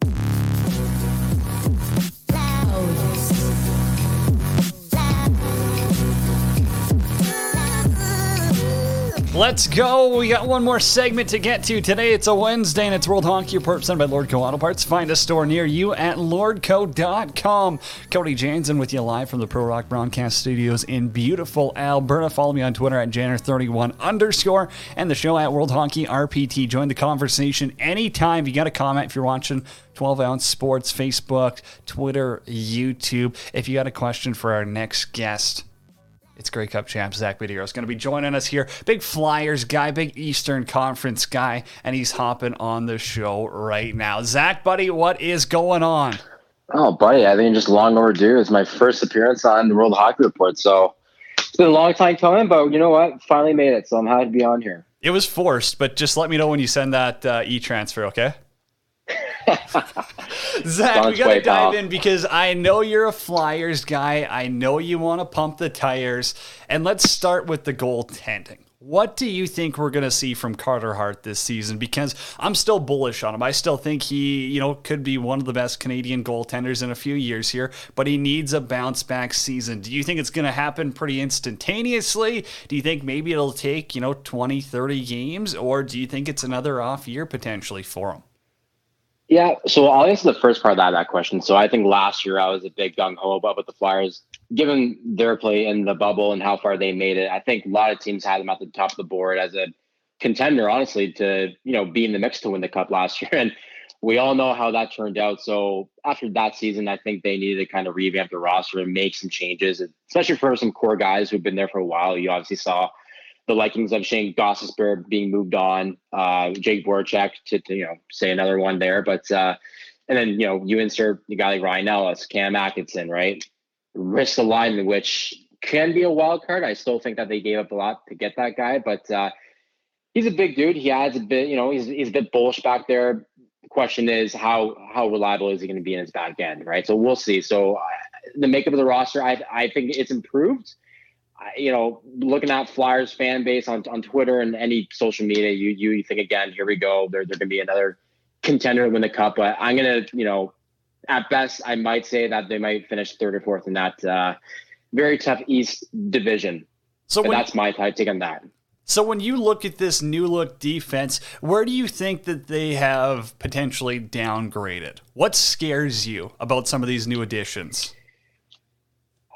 Let's go. We got one more segment to get to. Today it's a Wednesday and it's World Hockey Report presented by Lordco Auto Parts. Find a store near you at lordco.com. Cody Jansen with you live from the Pro Rock Broadcast Studios in beautiful Alberta. Follow me on Twitter at Janner31 underscore and the show at World Hockey RPT. Join the conversation anytime. You got a comment if you're watching 12 Ounce Sports, Facebook, Twitter, YouTube. If you got a question for our next guest, it's Grey Cup champ Zach Medeiros going to be joining us here. Big Flyers guy, big Eastern Conference guy, and he's hopping on the show right now. Zach, buddy, what is going on? Oh, buddy, I think just long overdue. It's my first appearance on the World Hockey Report, so it's been a long time coming, but you know what? Finally made it, so I'm happy to be on here. It was forced, but just let me know when you send that uh, e transfer, okay? [LAUGHS] Zach, we got to dive in because I know you're a Flyers guy. I know you want to pump the tires. And let's start with the goaltending. What do you think we're going to see from Carter Hart this season? Because I'm still bullish on him. I still think he, you know, could be one of the best Canadian goaltenders in a few years here, but he needs a bounce back season. Do you think it's going to happen pretty instantaneously? Do you think maybe it'll take, you know, 20, 30 games? Or do you think it's another off year potentially for him? Yeah, so I'll answer the first part of that, that question. So I think last year I was a big gung ho about with the Flyers, given their play in the bubble and how far they made it. I think a lot of teams had them at the top of the board as a contender, honestly, to you know be in the mix to win the cup last [LAUGHS] year. And we all know how that turned out. So after that season, I think they needed to kind of revamp the roster and make some changes, especially for some core guys who've been there for a while. You obviously saw the likings of Shane Gostisbehere being moved on, uh, Jake Voracek to, to, you know say another one there, but uh, and then you know you insert a guy like Ryan Ellis, Cam Atkinson, right? Ristolainen, which can be a wild card. I still think that they gave up a lot to get that guy, but uh, he's a big dude. He has a bit, you know, he's he's a bit bullish back there. The question is how how reliable is he going to be in his back end, right? So we'll see. So uh, the makeup of the roster, I I think it's improved you know, looking at Flyers fan base on, on Twitter and any social media, you you think again, here we go. They're they're gonna be another contender to win the cup. But I'm gonna, you know, at best, I might say that they might finish third or fourth in that uh, very tough East division. So when, that's my take on that. So when you look at this new look defense, where do you think that they have potentially downgraded? What scares you about some of these new additions?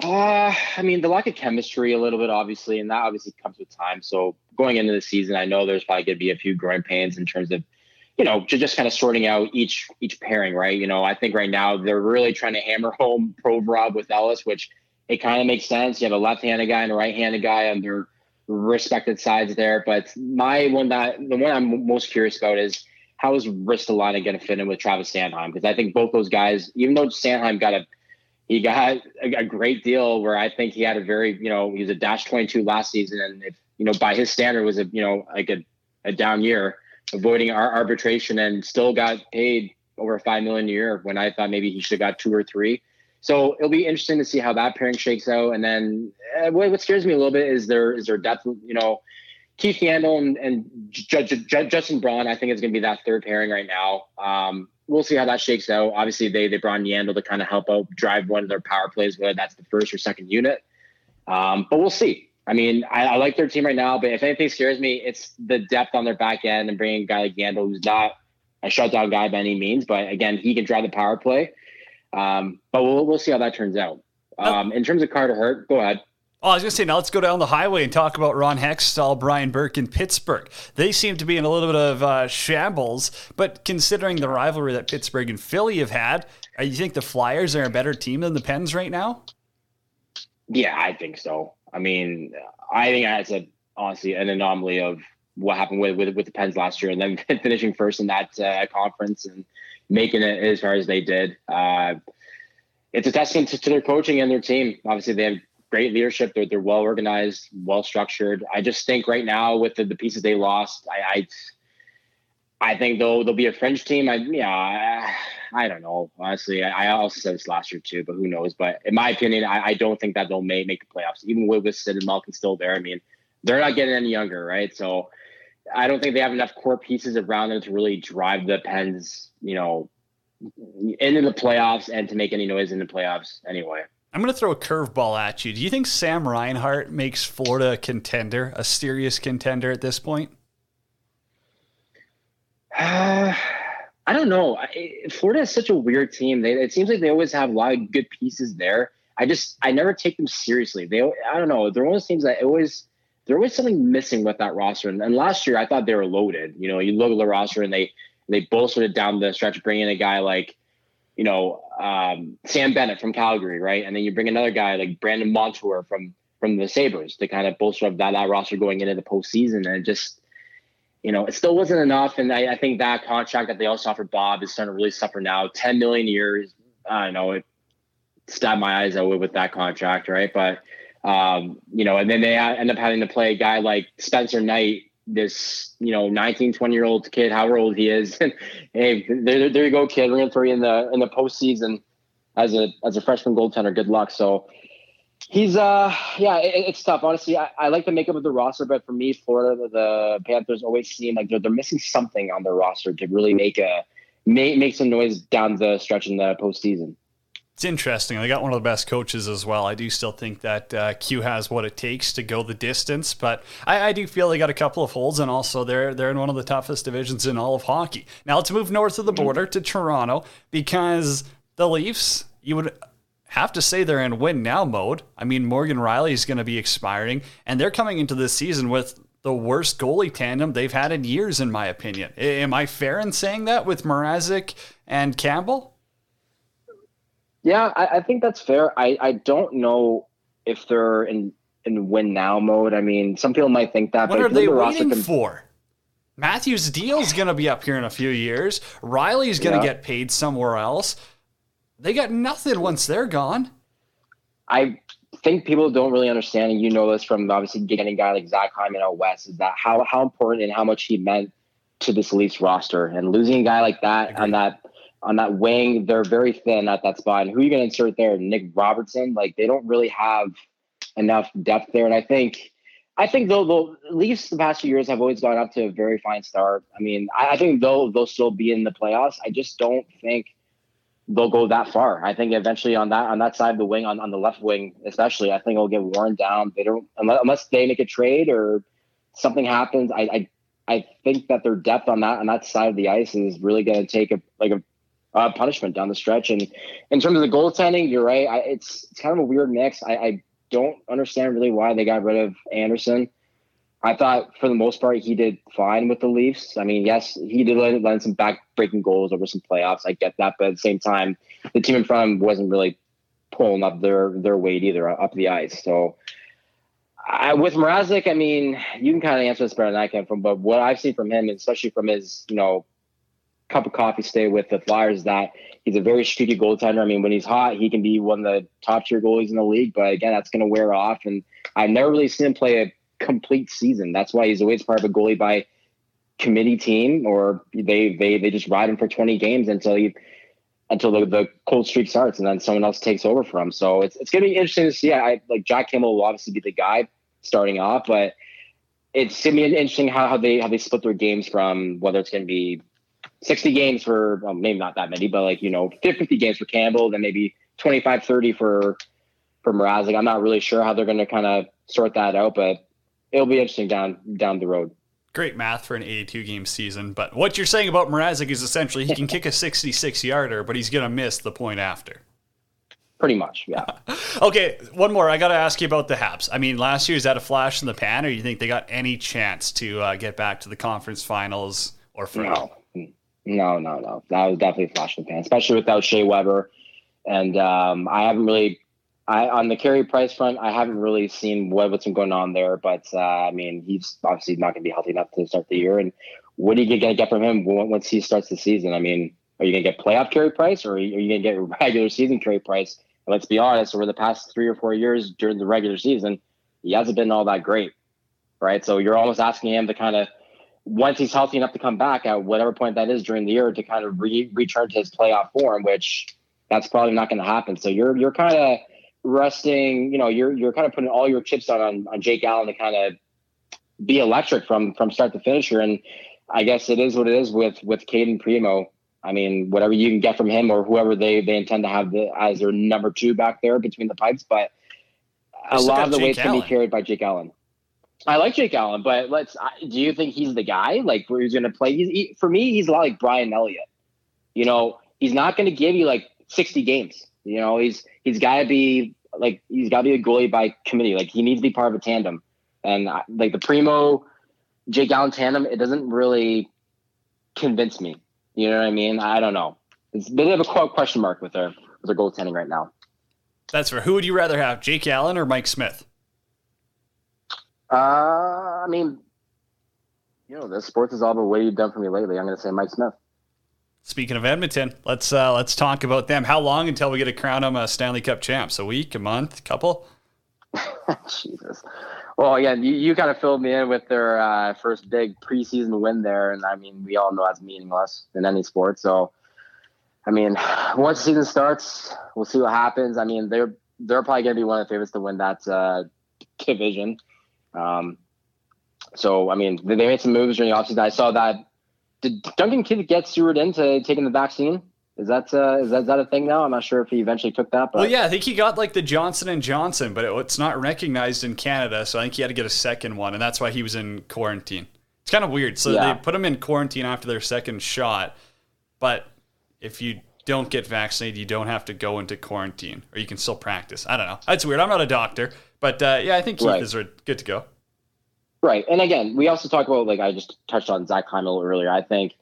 Uh, I mean, the lack of chemistry a little bit, obviously, and that obviously comes with time. So going into the season, I know there's probably going to be a few growing pains in terms of, you know, just kind of sorting out each each pairing, right? You know, I think right now they're really trying to hammer home Provorov with Ellis, which it kind of makes sense. You have a left-handed guy and a right-handed guy on their respected sides there. But my one that the one I'm most curious about is how is Ristolainen going to fit in with Travis Sanheim? Because I think both those guys, even though Sanheim got a he got a, great deal where I think he had a very, you know, he was a dash 22 last season. And if, you know, by his standard was a, you know, like a, a down year avoiding our arbitration and still got paid over five million a year when I thought maybe he should have got two or three. So it'll be interesting to see how that pairing shakes out. And then uh, what, what scares me a little bit is there, is there depth, you know, Keith Yandle and, and J- J- Justin Braun, I think is going to be that third pairing right now. Um, we'll see how that shakes out. Obviously, they they brought in Yandle to kind of help out drive one of their power plays, whether that's the first or second unit. Um, but we'll see. I mean, I, I, like their team right now, but if anything scares me, it's the depth on their back end and bringing a guy like Yandle, who's not a shutdown guy by any means, but again, he can drive the power play. Um, but we'll we'll see how that turns out. Um, in terms of Carter Hart, go ahead. Oh, I was going to say, now let's go down the highway and talk about Ron Hextall, Brian Burke, and Pittsburgh. They seem to be in a little bit of uh, shambles, but considering the rivalry that Pittsburgh and Philly have had, uh, you think the Flyers are a better team than the Pens right now? Yeah, I think so. I mean, I think that's a honestly an anomaly of what happened with with, with the Pens last year, and then [LAUGHS] finishing first in that uh, conference and making it as far as they did. Uh, it's a testament to, to, their coaching and their team. Obviously, they have great leadership. They're, they're well organized, well structured. I just think right now with the, the pieces they lost, I, I, I think they'll they'll be a fringe team. I yeah, I, I don't know. Honestly, I, I, also said this last year too, but who knows? But in my opinion, I, I don't think that they'll may make the playoffs, even with with Sid and Malkin still there. I mean, they're not getting any younger, right? So I don't think they have enough core pieces around them to really drive the Pens, you know, into the playoffs and to make any noise in the playoffs anyway. I'm going to throw a curveball at you. Do you think Sam Reinhart makes Florida a contender, a serious contender at this point? Uh, I don't know. Florida is such a weird team. They, it seems like they always have a lot of good pieces there. I just I never take them seriously. They I don't know. They're one of those teams that always there's always something missing with that roster. And, and, last year I thought they were loaded. You know, you look at the roster and they they bolstered it down the stretch, bringing a guy like you know, um, Sam Bennett from Calgary, right? And then you bring another guy like Brandon Montour from from the Sabres to kind of bolster up that, that roster going into the postseason. And just, you know, it still wasn't enough. And I, I, think that contract that they also offered Bob is starting to really suffer now. 10 million years. I know, it stabbed my eyes out with that contract, right? But um, you know, and then they end up having to play a guy like Spencer Knight this you know 19 20 year old kid however old he is. [LAUGHS] Hey there, there you go kid. We're gonna throw you in the in the postseason as a as a freshman goaltender. Good luck. So he's uh yeah it, it's tough. Honestly I, I, like the makeup of the roster but for me florida the, the panthers always seem like they're, they're missing something on their roster to really make a make, make some noise down the stretch in the postseason it's interesting. They got one of the best coaches as well. I do still think that uh, Q has what it takes to go the distance, but I, I, do feel they got a couple of holes, and also they're they're in one of the toughest divisions in all of hockey. Now let's move north of the border to Toronto because the Leafs, you would have to say they're in win now mode. I mean, Morgan Rielly is going to be expiring, and they're coming into this season with the worst goalie tandem they've had in years, in my opinion. Am I fair in saying that with Mrazek and Campbell? Yeah, I, I think that's fair. I, I don't know if they're in in win now mode. I mean, some people might think that, What but are they look at the roster waiting com- for? Matthews' deal's going to be up here in a few years. Rielly's going to Yeah. get paid somewhere else. They got nothing once they're gone. I think people don't really understand, and you know this from obviously getting a guy like Zach Hyman out west, is that how how important and how much he meant to this Leafs roster. And losing a guy like that on that on that wing, they're very thin at that spot. And who are you going to insert there? Nick Robertson? Like they don't really have enough depth there. And I think I think though the Leafs the past few years have always gone up to a very fine start. I mean, I, I think they'll they'll still be in the playoffs. I just don't think they'll go that far. I think eventually on that on that side of the wing, on, on the left wing especially, I think it'll get worn down. They don't unless, unless they make a trade or something happens. I, I I think that their depth on that on that side of the ice is really going to take a like a uh, punishment down the stretch. And in terms of the goaltending, you're right. I, it's, it's kind of a weird mix. I, I don't understand really why they got rid of Anderson. I thought for the most part he did fine with the Leafs. I mean, yes, he did land, land some back-breaking goals over some playoffs. I get that, but at the same time, the team in front of him wasn't really pulling up their their weight either up the ice. So. I, with Mrazek, I mean, you can kind of answer this better than I can. From but what I've seen from him, especially from his, you know, cup of coffee stay with the Flyers, that he's a very streaky goaltender. I mean, when he's hot, he can be one of the top tier goalies in the league. But again, that's going to wear off. And I've never really seen him play a complete season. That's why he's always part of a goalie by committee team, or they they they just ride him for 20 games until he until the, the cold streak starts, and then someone else takes over for him. So it's it's going to be interesting to see. I like Jack Campbell will obviously be the guy starting off, but it's going to be interesting how, how they how they split their games from whether it's going to be 60 games for well, maybe not that many, but like you know 50 games for Campbell, then maybe 25 30 for for Mrazek. I'm not really sure how they're going to kind of sort that out, but it'll be interesting down down the road. Great math for an 82 game season, but what you're saying about Mrazek is essentially he can kick a [LAUGHS] 66 yarder, but he's going to miss the point after. Pretty much, yeah. [LAUGHS] okay, one more. I got to ask you about the Habs. I mean, last year is that a flash in the pan, or do you think they got any chance to uh, get back to the conference finals or further? No, no, no, no. That was definitely flash in the pan, especially without Shea Weber. And um, I haven't really, I on the Carey Price front, I haven't really seen what, what's been going on there. But uh, I mean, he's obviously not going to be healthy enough to start the year. And what are you going to get from him once he starts the season? I mean, are you going to get playoff Carey Price, or are you, going to get [LAUGHS] regular season Carey Price? And let's be honest, over the past three or four years during the regular season, he hasn't been all that great, right? So you're almost asking him to kind of once he's healthy enough to come back at whatever point that is during the year to kind of re- return to his playoff form, which that's probably not going to happen. So you're you're kind of resting, you know, you're you're kind of putting all your chips on on, on Jake Allen to kind of be electric from from start to finish here. And I guess it is what it is with with Cayden Primeau. I mean, whatever you can get from him or whoever they they intend to have the, as their number two back there between the pipes, but a lot of the Jake going to be carried by Jake Allen. I like Jake Allen, but let's. Do you think he's the guy? Like, where he's going to play? He's he, for me. He's a lot like Brian Elliott. You know, he's not going to give you like sixty games. You know, he's he's got to be like he's got to be a goalie by committee. Like he needs to be part of a tandem. And I- like the Primeau, Jake Allen tandem, it doesn't really convince me. You know what I mean? I don't know. It's a bit of a question mark with their with their goaltending right now. That's for who would you rather have, Jake Allen or Mike Smith? Uh, I mean, you know, the sports is all the way you've done for me lately. I'm going to say Mike Smith. Speaking of Edmonton, let's uh, let's talk about them. How long until we get to crown them a Stanley Cup champs? A week, a month, a couple? [LAUGHS] Jesus. Well, again, you, you kind of filled me in with their uh, first big preseason win there, and I mean, we all know that's meaningless in any sport. So, I mean, once the season starts, we'll see what happens. I mean, they're they're probably going to be one of the favorites to win that uh, division. Um, so, I mean, they they made some moves during the offseason. I saw that. Did Duncan Keith get Stewart into taking the vaccine? Is that uh, is that, is that a thing now? I'm not sure if he eventually took that. But Well, yeah, I think he got like the Johnson and Johnson, but it, it's not recognized in Canada, so I think he had to get a second one, and that's why he was in quarantine. It's kind of weird. So Yeah. they put him in quarantine after their second shot, but if you don't get vaccinated, you don't have to go into quarantine, or you can still practice. I don't know. That's weird. I'm not a doctor, but uh, yeah, I think Keith Right. is good to go. Right. And again, we also talk about, like I just touched on Zach Hyman earlier. I think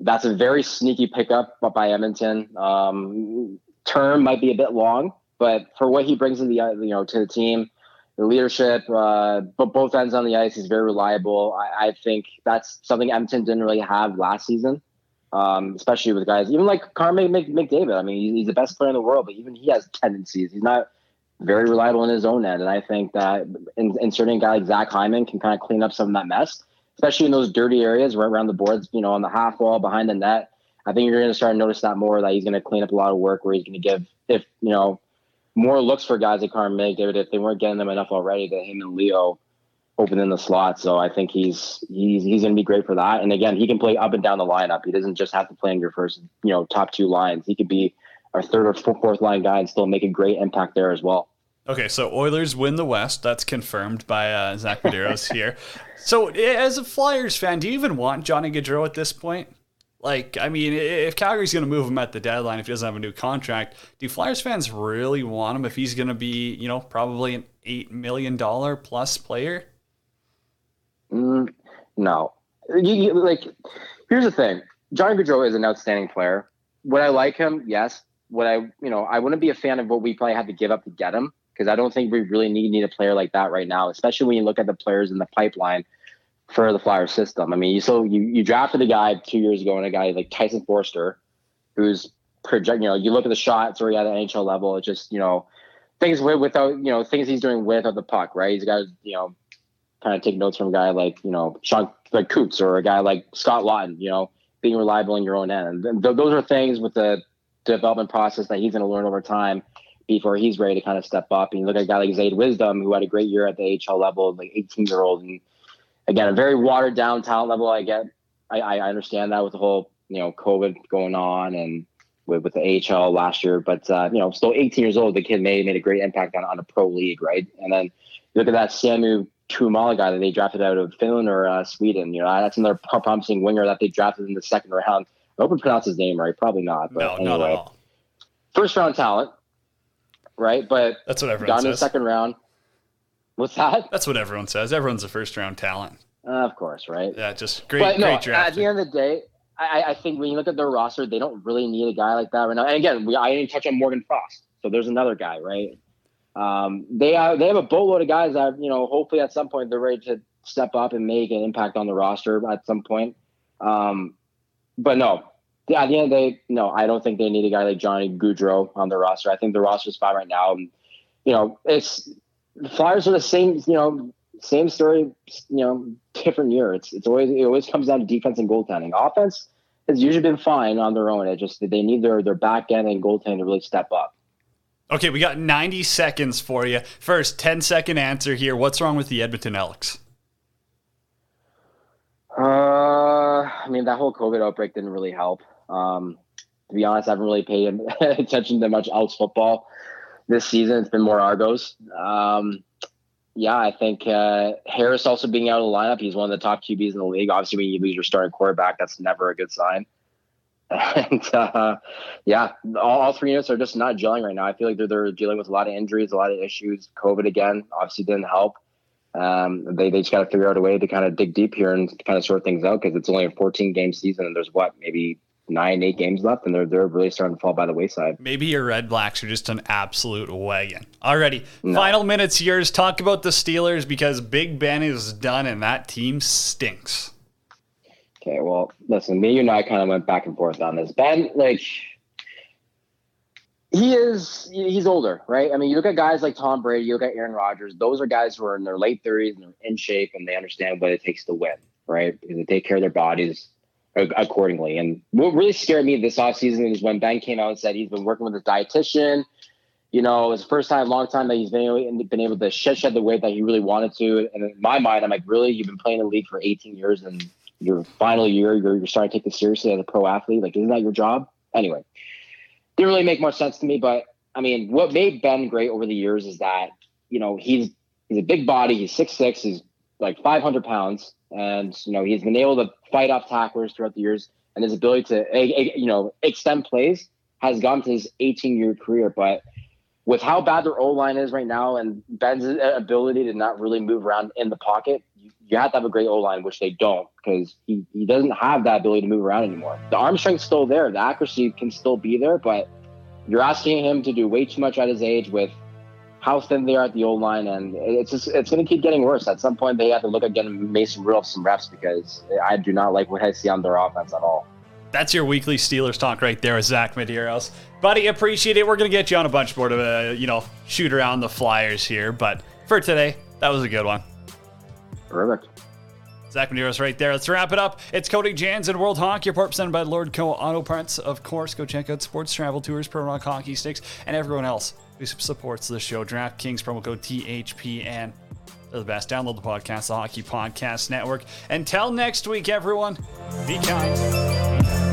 that's a very sneaky pickup by Edmonton. Um, term might be a bit long, but for what he brings to the, uh, you know, to the team, the leadership, uh, but both ends on the ice. He's very reliable. I, I think that's something Edmonton didn't really have last season, um, especially with guys even like Connor McDavid. I mean, he's the best player in the world, but even he has tendencies. He's not very reliable in his own end, and I think that in, inserting a guy like Zach Hyman can kind of clean up some of that mess, especially in those dirty areas right around the boards. You know, on the half wall behind the net. I think you're going to start to notice that more. That he's going to clean up a lot of work, where he's going to give if you know more looks for guys like Connor McDavid if they weren't getting them enough already. That him and Leo open in the slot. So I think he's he's he's going to be great for that. And again, he can play up and down the lineup. He doesn't just have to play in your first you know top two lines. He could be our third or fourth line guy and still make a great impact there as well. Okay, so Oilers win the West. That's confirmed by uh, Zach Medeiros here. [LAUGHS] So, as a Flyers fan, do you even want Johnny Gaudreau at this point? Like, I mean, if Calgary's going to move him at the deadline, if he doesn't have a new contract, do Flyers fans really want him if he's going to be, you know, probably an $8 million plus player? Mm, no. You, you, like, here's the thing Johnny Gaudreau is an outstanding player. Would I like him? Yes. Would I, you know, I wouldn't be a fan of what we probably had to give up to get him because I don't think we really need, need a player like that right now, especially when you look at the players in the pipeline for the Flyer system. I mean, you so you you drafted a guy two years ago and a guy like Tyson Foerster, who's project. You know, you look at the shots he at the NHL level. It's just you know things with, without you know things he's doing without the puck. Right, he's got you know kind of take notes from a guy like you know Sean like Coots or a guy like Scott Laughton. You know, being reliable in your own end. And th- those are things with the development process that he's going to learn over time before he's ready to kind of step up. And you look at a guy like Zayde Wisdom, who had a great year at the AHL level, like 18 year old, and again, a very watered down talent level. I get, I, I understand that with the whole, you know, COVID going on and with, with the AHL last year, but, uh, you know, still 18 years old, the kid made, made a great impact on, on a pro league. Right. And then look at that Samu Tuomaala guy that they drafted out of Finland or uh, Sweden. You know, that's another promising winger that they drafted in the second round. I hope I pronounce his name right. Probably not. But no, anyway. not at all. First round talent, right? But that's what everyone got says. in the second round. What's that? That's what everyone says. Everyone's a first round talent. Uh, of course, right? Yeah, just great, but no, great draft. At the end of the day, I, I, think when you look at their roster, they don't really need a guy like that right now. And again, we, I didn't touch on Morgan Frost, so there's another guy, right? Um, they have they have a boatload of guys that you know. Hopefully, at some point, they're ready to step up and make an impact on the roster at some point. Um, but no, at the end of the day, no, I don't think they need a guy like Johnny Gaudreau on the roster. I think the roster is fine right now. And, you know, it's the Flyers are the same. You know, same story. You know, different year. It's it's always it always comes down to defense and goaltending. Offense has usually been fine on their own. It just they need their their back end and goaltending to really step up. Okay, we got 90 seconds for you. First, 10 second answer here. What's wrong with the Edmonton Elks? Uh, I mean, that whole COVID outbreak didn't really help. Um, to be honest, I haven't really paid [LAUGHS] attention to much else football this season. It's been more Argos. Um, yeah, I think uh, Harris also being out of the lineup. He's one of the top QBs in the league. Obviously, when you lose your starting quarterback, that's never a good sign. [LAUGHS] And uh, yeah, all, all, three units are just not gelling right now. I feel like they're, they're dealing with a lot of injuries, a lot of issues. COVID again obviously didn't help. Um, they, they just got to figure out a way to kind of dig deep here and kind of sort things out because it's only a 14 game season and there's what, maybe nine, eight games left, and they're they're really starting to fall by the wayside. Maybe your Red Blacks are just an absolute wagon. Alrighty, no. final minutes yours. Talk about the Steelers because Big Ben is done and that team stinks. Okay, well, listen, me and I kind of went back and forth on this. Ben, like, he is he's older, right? I mean, you look at guys like Tom Brady, you look at Aaron Rodgers. Those are guys who are in their late thirties and they're in shape and they understand what it takes to win, right? Because they take care of their bodies accordingly. And what really scared me this offseason is when Ben came out and said he's been working with his dietitian. You know, it's the first time, long time that he's been able, been able to shed, shed the weight that he really wanted to. And in my mind, I'm like, really, you've been playing the league for 18 years and your final year, you're, you're starting to take this seriously as a pro athlete. Like, isn't that your job? Anyway, didn't really make much sense to me. But I mean, what made Ben great over the years is that you know he's he's a big body. He's six six. He's like 500 pounds, and you know he's been able to fight off tacklers throughout the years, and his ability to you know extend plays has gone to his 18 year career. But with how bad their O line is right now, and Ben's ability to not really move around in the pocket, you have to have a great O line, which they don't because he, he doesn't have that ability to move around anymore. The arm strength's still there, the accuracy can still be there, but you're asking him to do way too much at his age with how thin they are at the old line, and it's just it's going to keep getting worse. At some point, they have to look at getting Mason Rudolph some reps because I do not like what I see on their offense at all. That's your weekly Steelers talk right there, Zach Medeiros. Buddy, appreciate it. We're going to get you on a bunch more to, uh, you know, shoot around the Flyers here. But for today, that was a good one. Perfect. Zach Medeiros right there. Let's wrap it up. It's Cody Jans and World Hockey Report presented by Lordco Auto Parts. Of course, go check out Sports Travel Tours, Pro Rock Hockey Sticks, and everyone else who supports the show. DraftKings promo code THPN. They're the best. Download the podcast, the Hockey Podcast Network. Until next week, everyone, be kind.